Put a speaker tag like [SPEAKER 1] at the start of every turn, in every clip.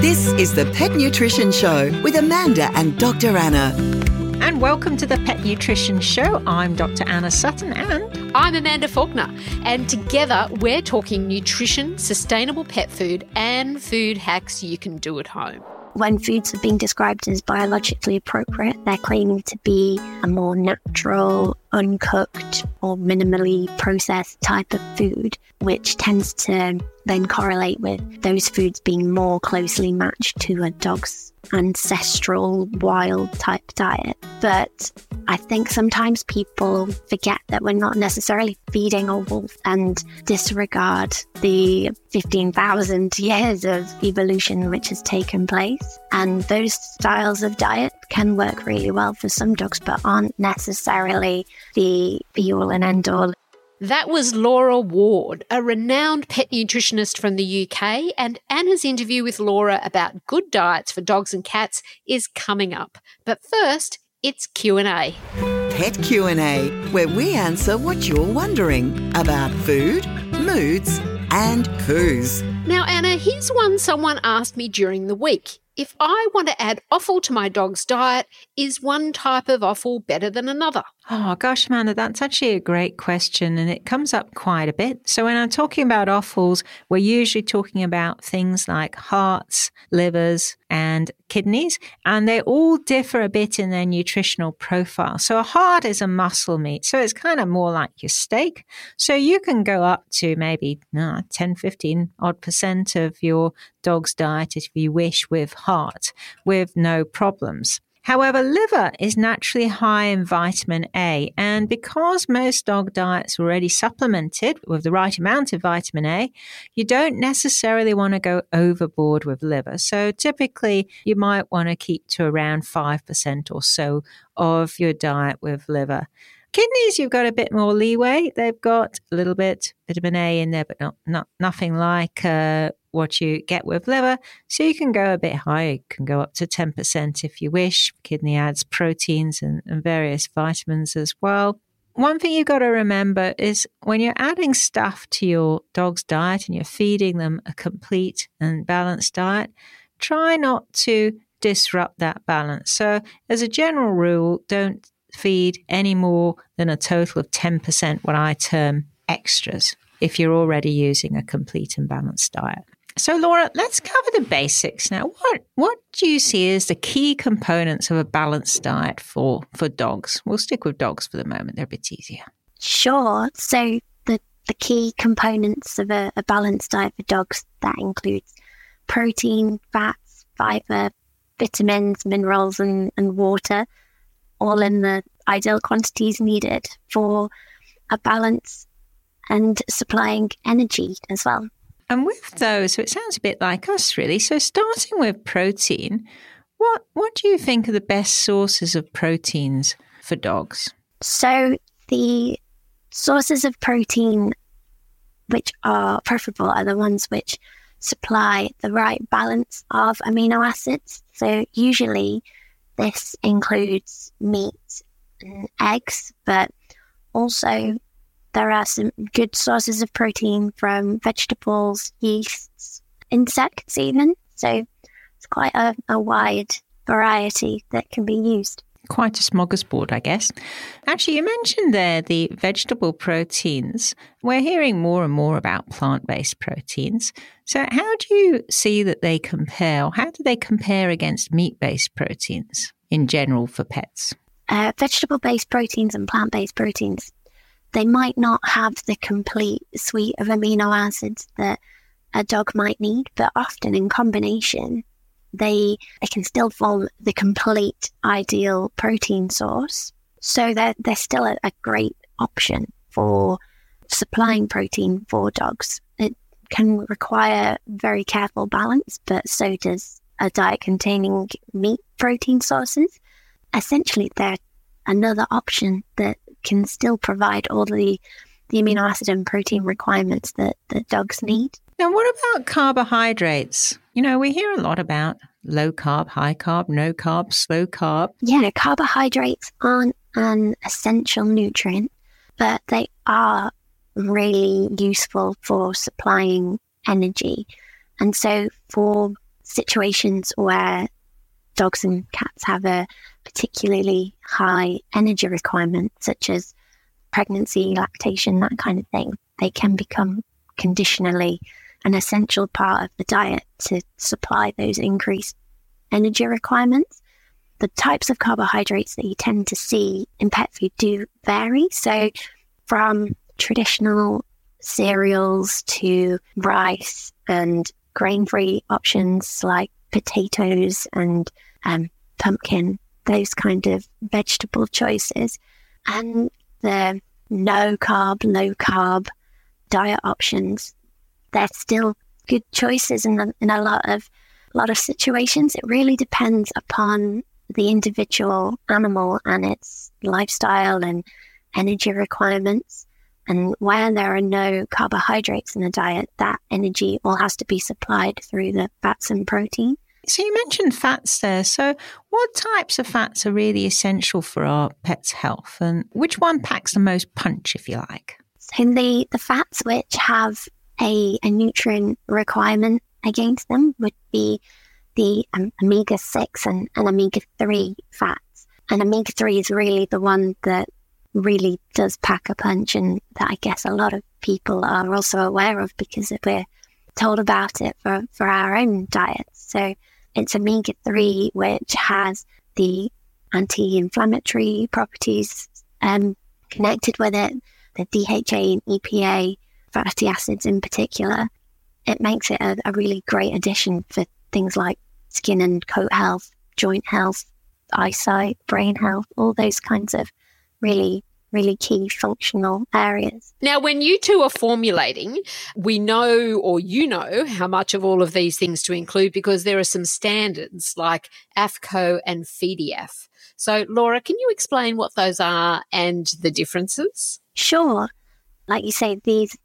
[SPEAKER 1] This is the Pet Nutrition Show with Amanda and Dr. Anna.
[SPEAKER 2] And welcome to the Pet Nutrition Show. I'm Dr. Anna Sutton and
[SPEAKER 3] I'm Amanda Faulkner. And together we're talking nutrition, sustainable pet food, and food hacks you can do at home
[SPEAKER 4] when foods are being described as biologically appropriate, they're claiming to be a more natural, uncooked, or minimally processed type of food, which tends to then correlate with those foods being more closely matched to a dog's ancestral wild type diet. But I think sometimes people forget that we're not necessarily feeding a wolf and disregard the 15,000 years of evolution which has taken place. And those styles of diet can work really well for some dogs, but aren't necessarily the be all and end all.
[SPEAKER 3] That was Laura Ward, a renowned pet nutritionist from the UK, and Anna's interview with Laura about good diets for dogs and cats is coming up. But first, it's Q&A.
[SPEAKER 1] Pet Q&A, where we answer what you're wondering about food, moods, and poos.
[SPEAKER 3] Now, Anna, here's one someone asked me during the week. If I want to add offal to my dog's diet, is one type of offal better than another?
[SPEAKER 2] Oh, gosh, Amanda, that's actually a great question and it comes up quite a bit. So, when I'm talking about offals, we're usually talking about things like hearts, livers, and kidneys, and they all differ a bit in their nutritional profile. So, a heart is a muscle meat, so it's kind of more like your steak. So, you can go up to maybe uh, 10, 15 odd percent of your dog's diet if you wish with heart with no problems. However, liver is naturally high in vitamin A, and because most dog diets are already supplemented with the right amount of vitamin A, you don't necessarily want to go overboard with liver. So typically, you might want to keep to around 5% or so of your diet with liver. Kidneys, you've got a bit more leeway. They've got a little bit vitamin A in there, but not, not nothing like uh, what you get with liver. So you can go a bit higher. You can go up to 10% if you wish. Kidney adds proteins and, and various vitamins as well. One thing you've got to remember is when you're adding stuff to your dog's diet and you're feeding them a complete and balanced diet, try not to disrupt that balance. So, as a general rule, don't feed any more than a total of 10% what I term extras if you're already using a complete and balanced diet. So, Laura, let's cover the basics now. What what do you see as the key components of a balanced diet for for dogs? We'll stick with dogs for the moment; they're a bit easier.
[SPEAKER 4] Sure. So, the the key components of a, a balanced diet for dogs that includes protein, fats, fiber, vitamins, minerals, and, and water, all in the ideal quantities needed for a balance and supplying energy as well.
[SPEAKER 2] And with those, so it sounds a bit like us, really. So starting with protein, what what do you think are the best sources of proteins for dogs?
[SPEAKER 4] So the sources of protein which are preferable are the ones which supply the right balance of amino acids. So usually this includes meat and eggs, but also there are some good sources of protein from vegetables, yeasts, insects, even. So it's quite a, a wide variety that can be used.
[SPEAKER 2] Quite a smorgasbord, I guess. Actually, you mentioned there the vegetable proteins. We're hearing more and more about plant based proteins. So, how do you see that they compare, or how do they compare against meat based proteins in general for pets?
[SPEAKER 4] Uh, vegetable based proteins and plant based proteins they might not have the complete suite of amino acids that a dog might need, but often in combination, they, they can still form the complete ideal protein source. So they're, they're still a, a great option for supplying protein for dogs. It can require very careful balance, but so does a diet containing meat protein sources. Essentially, they're another option that can still provide all the, the amino acid and protein requirements that, that dogs need.
[SPEAKER 2] Now, what about carbohydrates? You know, we hear a lot about low carb, high carb, no carb, slow carb.
[SPEAKER 4] Yeah, carbohydrates aren't an essential nutrient, but they are really useful for supplying energy. And so for situations where dogs and cats have a particularly high energy requirement, such as pregnancy, lactation, that kind of thing, they can become conditionally an essential part of the diet to supply those increased energy requirements. The types of carbohydrates that you tend to see in pet food do vary. So, from traditional cereals to rice and grain free options like potatoes and um, pumpkin, those kind of vegetable choices, and the no carb, low carb diet options, they're still good choices in, a, in a lot of a lot of situations. It really depends upon the individual animal and its lifestyle and energy requirements. And where there are no carbohydrates in the diet, that energy all has to be supplied through the fats and protein.
[SPEAKER 2] So you mentioned fats there. So what types of fats are really essential for our pet's health and which one packs the most punch if you like?
[SPEAKER 4] So the, the fats which have a, a nutrient requirement against them would be the um, omega 6 and, and omega 3 fats. And omega 3 is really the one that really does pack a punch and that I guess a lot of people are also aware of because we're told about it for, for our own diets. So it's omega 3, which has the anti inflammatory properties um, connected with it, the DHA and EPA fatty acids in particular. It makes it a, a really great addition for things like skin and coat health, joint health, eyesight, brain health, all those kinds of really really key functional areas.
[SPEAKER 3] Now, when you two are formulating, we know or you know how much of all of these things to include because there are some standards like AAFCO and FEDIAF. So, Laura, can you explain what those are and the differences?
[SPEAKER 4] Sure. Like you say, these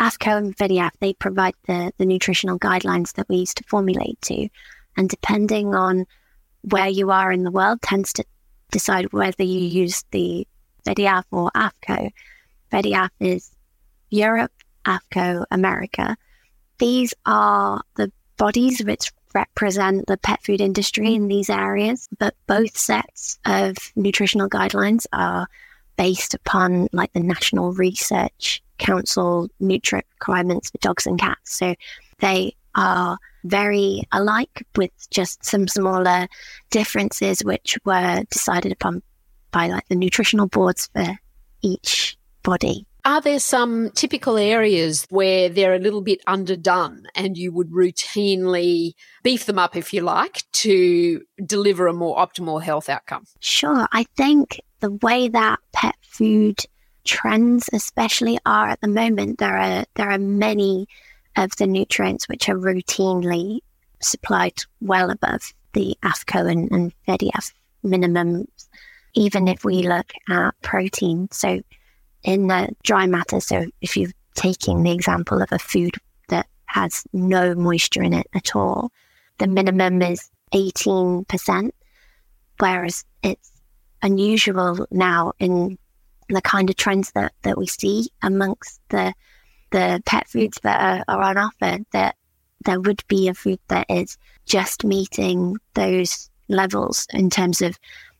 [SPEAKER 4] AAFCO and FEDIAF, they provide the, the nutritional guidelines that we use to formulate to. And depending on where you are in the world, tends to decide whether you use the FEDIAF or AAFCO. FEDIAF is Europe, AAFCO, America. These are the bodies which represent the pet food industry in these areas, but both sets of nutritional guidelines are based upon like the National Research Council nutrient requirements for dogs and cats. So they are very alike with just some smaller differences which were decided upon by like the nutritional boards for each body.
[SPEAKER 3] Are there some typical areas where they're a little bit underdone and you would routinely beef them up, if you like, to deliver a more optimal health outcome?
[SPEAKER 4] Sure. I think the way that pet food trends especially are at the moment, there are there are many of the nutrients which are routinely supplied well above the AAFCO and, and FEDIAF minimums even if we look at protein. So, in the dry matter, so if you're taking the example of a food that has no moisture in it at all, the minimum is 18%, whereas it's unusual now in the kind of trends that, that we see amongst the the pet foods that are, are on offer that there would be a food that is just meeting those levels in terms of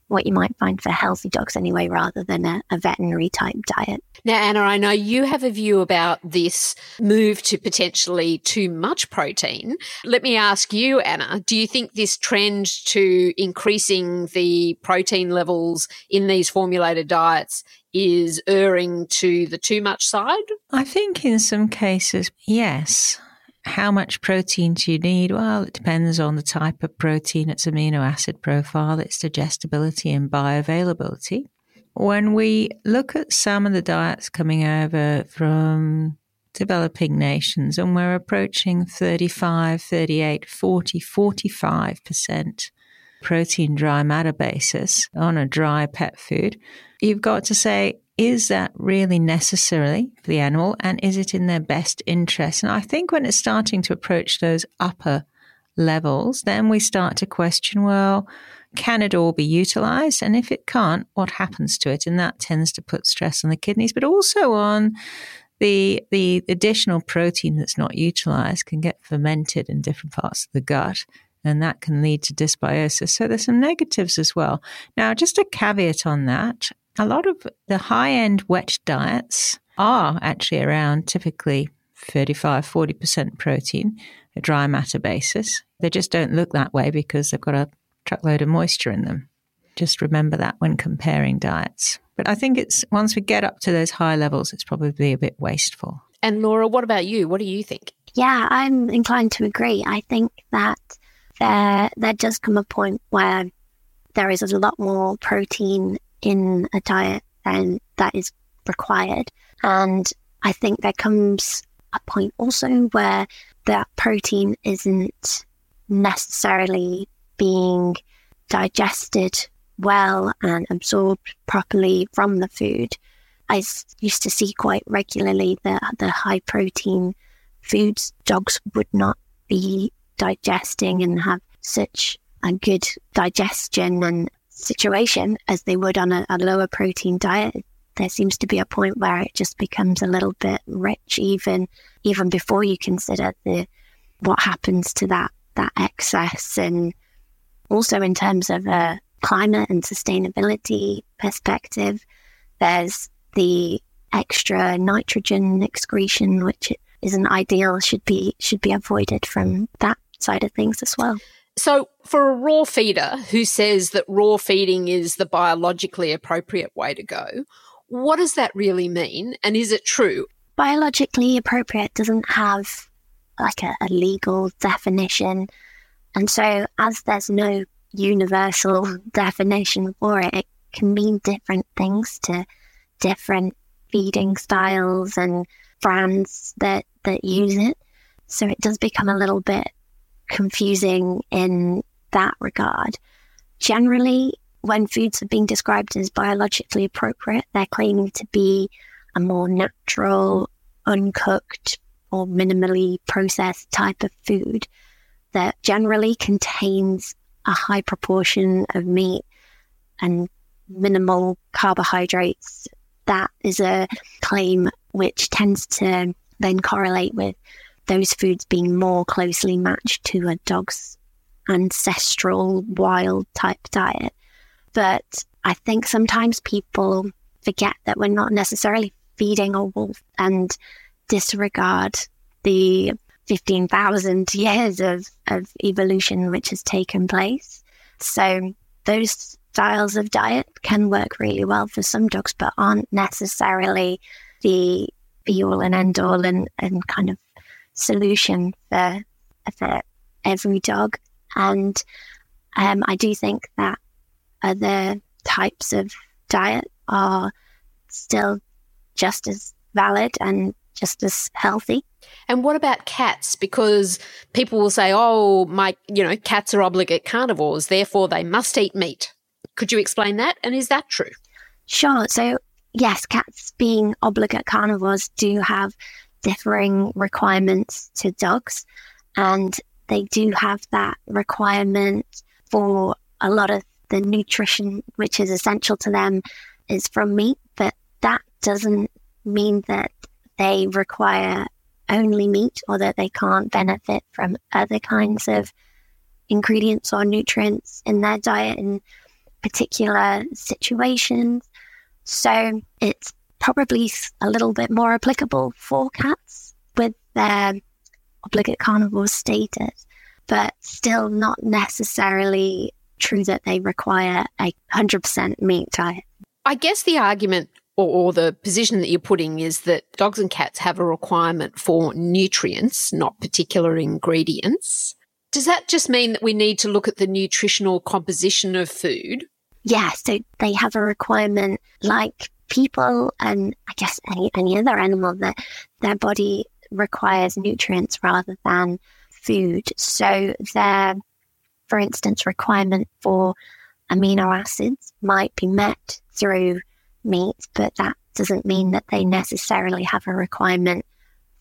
[SPEAKER 4] what you might find for healthy dogs anyway, rather than a, a, veterinary type diet.
[SPEAKER 3] Now, Anna, I know you have a view about this move to potentially too much protein. Let me ask you, Anna, do you think this trend to increasing the protein levels in these formulated diets is erring to the too much side?
[SPEAKER 2] I think in some cases, yes. How much protein do you need? Well, it depends on the type of protein, its amino acid profile, its digestibility and bioavailability. When we look at some of the diets coming over from developing nations and we're approaching 35, 38, 40, 45% protein dry matter basis on a dry pet food, you've got to say, is that really necessarily for the animal and is it in their best interest? And I think when it's starting to approach those upper levels, then we start to question, well, can it all be utilized? And if it can't, what happens to it? And that tends to put stress on the kidneys, but also on the the additional protein that's not utilized can get fermented in different parts of the gut and that can lead to dysbiosis. So there's some negatives as well. Now, just a caveat on that, a lot of the high-end wet diets are actually around typically 35 40% protein, a dry matter basis. They just don't look that way because they've got a truckload of moisture in them. Just remember that when comparing diets. But I think it's once we get up to those high levels, it's probably a bit wasteful.
[SPEAKER 3] And Laura, what about you? What do you think?
[SPEAKER 4] Yeah, I'm inclined to agree. I think that there there does come a point where there is a lot more protein in a diet than that is required. And I think there comes a point also where that protein isn't necessarily being digested well and absorbed properly from the food. I used to see quite regularly that the high protein foods dogs would not be digesting and have such a good digestion and situation as they would on a, a lower protein diet. There seems to be a point where it just becomes a little bit rich, even even before you consider the what happens to that that excess, and also in terms of a climate and sustainability perspective, there's the extra nitrogen excretion, which isn't ideal, should be should be avoided from that side of things as well.
[SPEAKER 3] So, for a raw feeder who says that raw feeding is the biologically appropriate way to go, what does that really mean? And is it true?
[SPEAKER 4] Biologically appropriate doesn't have like a, a legal definition. And so, as there's no universal definition for it, it can mean different things to different feeding styles and brands that, that use it. So it does become a little bit confusing in that regard. Generally, when foods are being described as biologically appropriate, they're claiming to be a more natural, uncooked, or minimally processed type of food that generally contains a high proportion of meat and minimal carbohydrates. That is a claim which tends to then correlate with those foods being more closely matched to a dog's ancestral wild type diet. But I think sometimes people forget that we're not necessarily feeding a wolf and disregard the 15,000 years of, of evolution which has taken place. So those styles of diet can work really well for some dogs, but aren't necessarily the be all and end all and, and kind of solution for, for every dog. And um, I do think that other types of diet are still just as valid and just as healthy.
[SPEAKER 3] And what about cats? Because people will say, oh, my, you know, cats are obligate carnivores, therefore they must eat meat. Could you explain that? And is that true?
[SPEAKER 4] Sure. So, yes, cats being obligate carnivores do have differing requirements to dogs. And they do have that requirement for a lot of the nutrition which is essential to them is from meat, but that doesn't mean that they require only meat or that they can't benefit from other kinds of ingredients or nutrients in their diet in particular situations. So it's probably a little bit more applicable for cats with their obligate carnivore status, but still not necessarily true that they require a 100% meat diet.
[SPEAKER 3] I guess the argument or, or, the position that you're putting is that dogs and cats have a requirement for nutrients, not particular ingredients. Does that just mean that we need to look at the nutritional composition of food?
[SPEAKER 4] Yeah, so they have a requirement like people and I guess any, any other animal that their body requires nutrients rather than food. So their, for instance, requirement for amino acids might be met through meat, but that doesn't mean that they necessarily have a requirement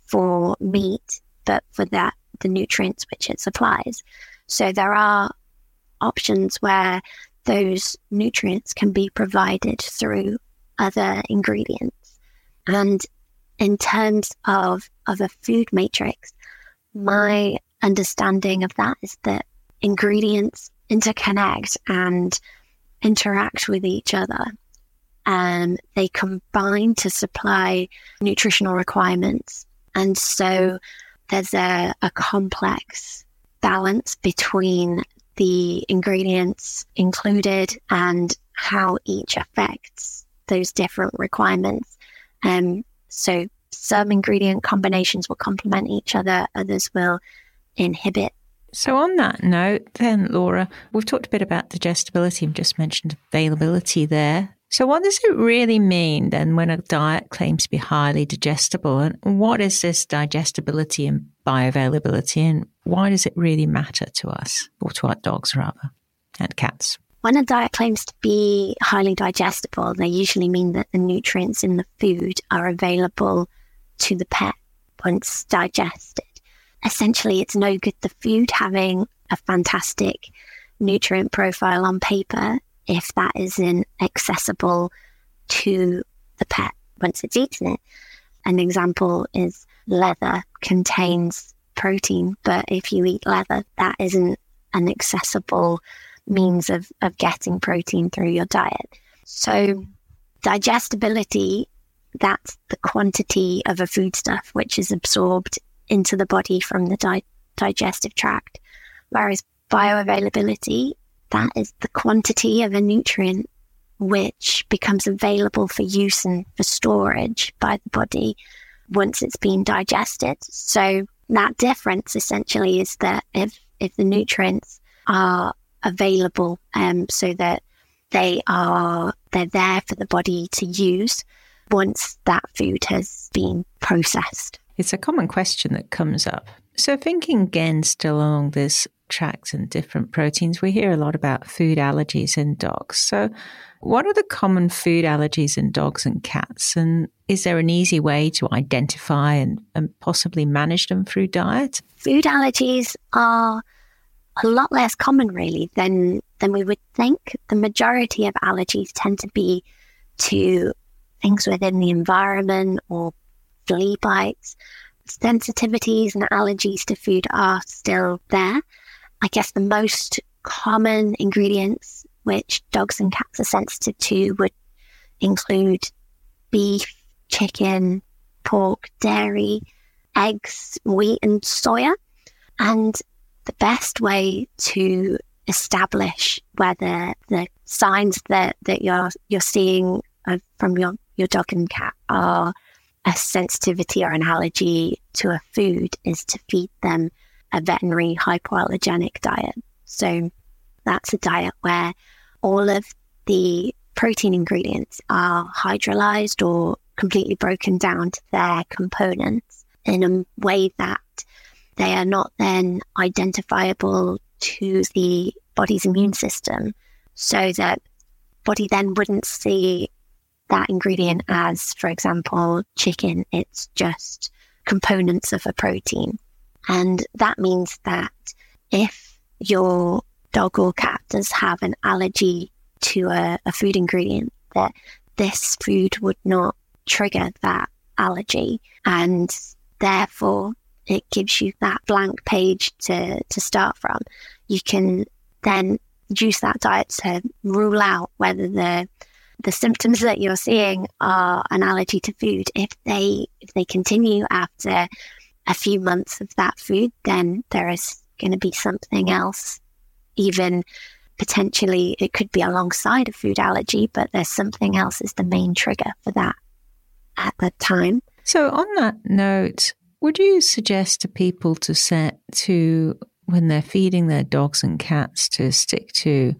[SPEAKER 4] for meat, but for that the nutrients which it supplies. So there are options where those nutrients can be provided through other ingredients. And in terms of, of a food matrix, my understanding of that is that ingredients interconnect and interact with each other. And they combine to supply nutritional requirements. And so there's a, a complex balance between the ingredients included and how each affects those different requirements. Um, so some ingredient combinations will complement each other, others will inhibit.
[SPEAKER 2] So, on that note, then, Laura, we've talked a bit about digestibility and just mentioned availability there. So, what does it really mean then when a diet claims to be highly digestible? And what is this digestibility and bioavailability? And why does it really matter to us, or to our dogs rather, and cats?
[SPEAKER 4] When a diet claims to be highly digestible, they usually mean that the nutrients in the food are available to the pet once digested. Essentially, it's no good the food having a fantastic nutrient profile on paper if that isn't accessible to the pet once it's eaten it. An example is leather contains protein, but if you eat leather, that isn't an accessible means of, of getting protein through your diet. So, digestibility, that's the quantity of a foodstuff which is absorbed into the body from the di- digestive tract. Whereas bioavailability, that is the quantity of a nutrient which becomes available for use and for storage by the body once it's been digested. So that difference essentially is that if, if the nutrients are available um, so that they are they're there for the body to use once that food has been processed.
[SPEAKER 2] It's a common question that comes up. So thinking again still along this tracks and different proteins, we hear a lot about food allergies in dogs. So what are the common food allergies in dogs and cats? And is there an easy way to identify and, and possibly manage them through diet?
[SPEAKER 4] Food allergies are a lot less common really than than we would think. The majority of allergies tend to be to things within the environment or flea bites. Sensitivities and allergies to food are still there. I guess the most common ingredients which dogs and cats are sensitive to would include beef, chicken, pork, dairy, eggs, wheat, and soya. And the best way to establish whether the signs that, that you're you're seeing uh, from your, your dog and cat are a sensitivity or an allergy to a food is to feed them a veterinary hypoallergenic diet. So that's a diet where all of the protein ingredients are hydrolyzed or completely broken down to their components in a way that they are not then identifiable to the body's immune system so that body then wouldn't see that ingredient as, for example, chicken. It's just components of a protein. And that means that if your dog or cat does have an allergy to a, a food ingredient, that this food would not trigger that allergy. And therefore, it gives you that blank page to, to start from. You can then use that diet to rule out whether the the symptoms that you're seeing are an allergy to food. If they if they continue after a few months of that food, then there is going to be something else. Even potentially, it could be alongside a food allergy, but there's something else is the main trigger for that at that time.
[SPEAKER 2] So, on that note, would you suggest to people to set to when they're feeding their dogs and cats to stick to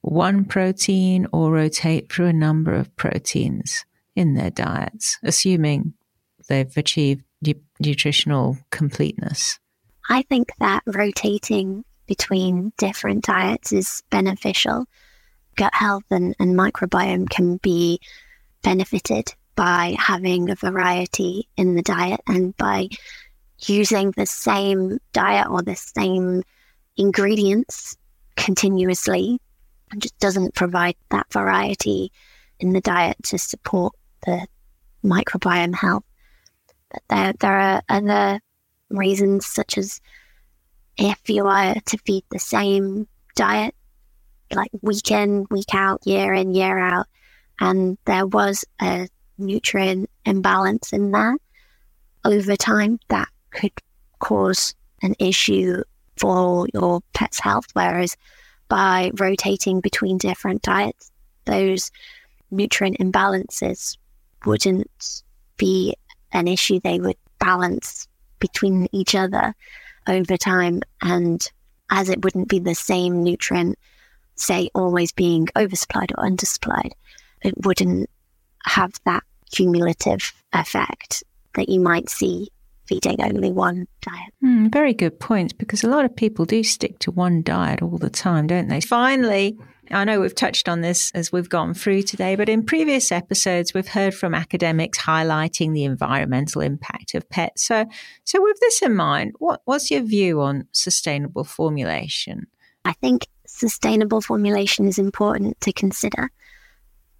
[SPEAKER 2] one protein or rotate through a number of proteins in their diets, assuming they've achieved nutritional completeness?
[SPEAKER 4] I think that rotating between different diets is beneficial. Gut health and, and microbiome can be benefited by having a variety in the diet and by using the same diet or the same ingredients continuously and just doesn't provide that variety in the diet to support the microbiome health. But there, there are other reasons, such as if you are to feed the same diet, like week in, week out, year in, year out, and there was a nutrient imbalance in there over time, that could cause an issue for your pet's health. Whereas by rotating between different diets, those nutrient imbalances wouldn't be an issue. They would balance between each other over time. And as it wouldn't be the same nutrient, say, always being oversupplied or undersupplied, it wouldn't have that cumulative effect that you might see feeding only one diet.
[SPEAKER 2] Mm, very good point, because a lot of people do stick to one diet all the time, don't they? Finally, I know we've touched on this as we've gone through today, but in previous episodes, we've heard from academics highlighting the environmental impact of pets. So, so with this in mind, what, what's your view on sustainable formulation?
[SPEAKER 4] I think sustainable formulation is important to consider.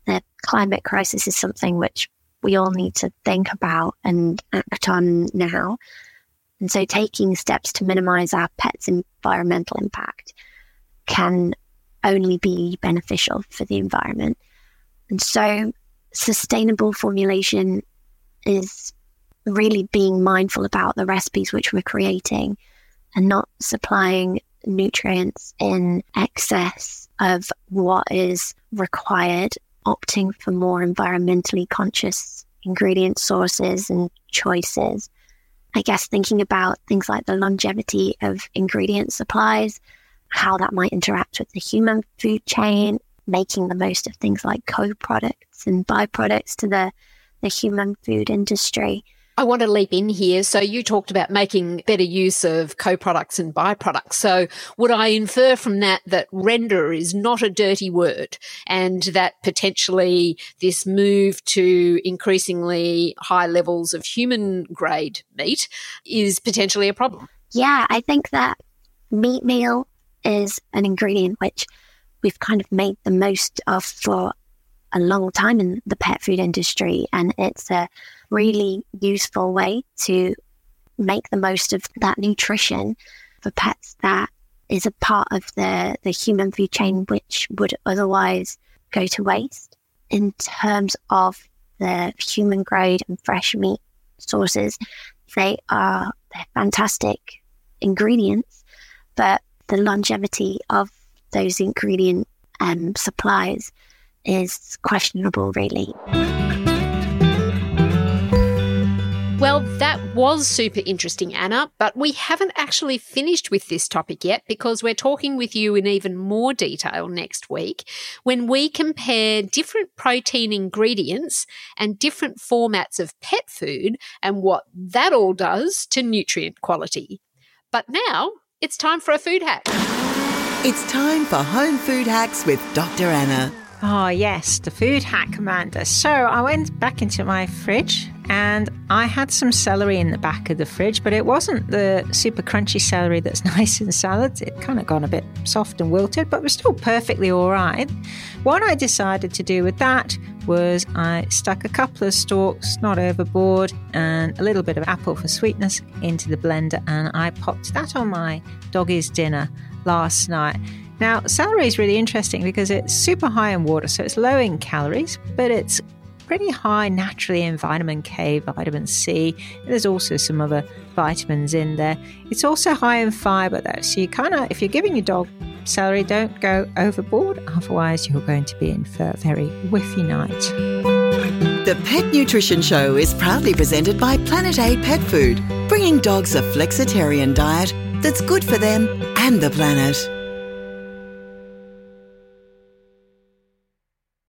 [SPEAKER 4] The climate crisis is something which we all need to think about and act on now. And so taking steps to minimize our pets' environmental impact can only be beneficial for the environment. And so sustainable formulation is really being mindful about the recipes which we're creating and not supplying nutrients in excess of what is required opting for more environmentally conscious ingredient sources and choices. I guess thinking about things like the longevity of ingredient supplies, how that might interact with the human food chain, making the most of things like co products and byproducts to the, the human food industry.
[SPEAKER 3] I want to leap in here. So you talked about making better use of co-products and byproducts. So would I infer from that that render is not a dirty word and that potentially this move to increasingly high levels of human grade meat is potentially a problem?
[SPEAKER 4] Yeah, I think that meat meal is an ingredient which we've kind of made the most of for a long time in the pet food industry. And it's a really useful way to make the most of that nutrition for pets that is a part of the, the human food chain, which would otherwise go to waste. In terms of the human grade and fresh meat sources, they are fantastic ingredients, but the longevity of those ingredient um, supplies is questionable, really.
[SPEAKER 3] Well, that was super interesting, Anna, but we haven't actually finished with this topic yet because we're talking with you in even more detail next week when we compare different protein ingredients and different formats of pet food and what that all does to nutrient quality. But now it's time for a food hack.
[SPEAKER 1] It's time for Home Food Hacks with Dr. Anna.
[SPEAKER 2] Oh, yes, the food hack, Amanda. So I went back into my fridge and I had some celery in the back of the fridge, but it wasn't the super crunchy celery that's nice in salads. It kind of gone a bit soft and wilted, but was still perfectly all right. What I decided to do with that was I stuck a couple of stalks, not overboard, and a little bit of apple for sweetness into the blender, and I popped that on my doggy's dinner last night. Now, celery is really interesting because it's super high in water, so it's low in calories, but it's pretty high naturally in vitamin K, vitamin C. There's also some other vitamins in there. It's also high in fiber though, so you kind of, if you're giving your dog celery, don't go overboard, otherwise, you're going to be in for a very whiffy night.
[SPEAKER 1] The Pet Nutrition Show is proudly presented by Planet 8 Pet Food, bringing dogs a flexitarian diet that's good for them and the planet.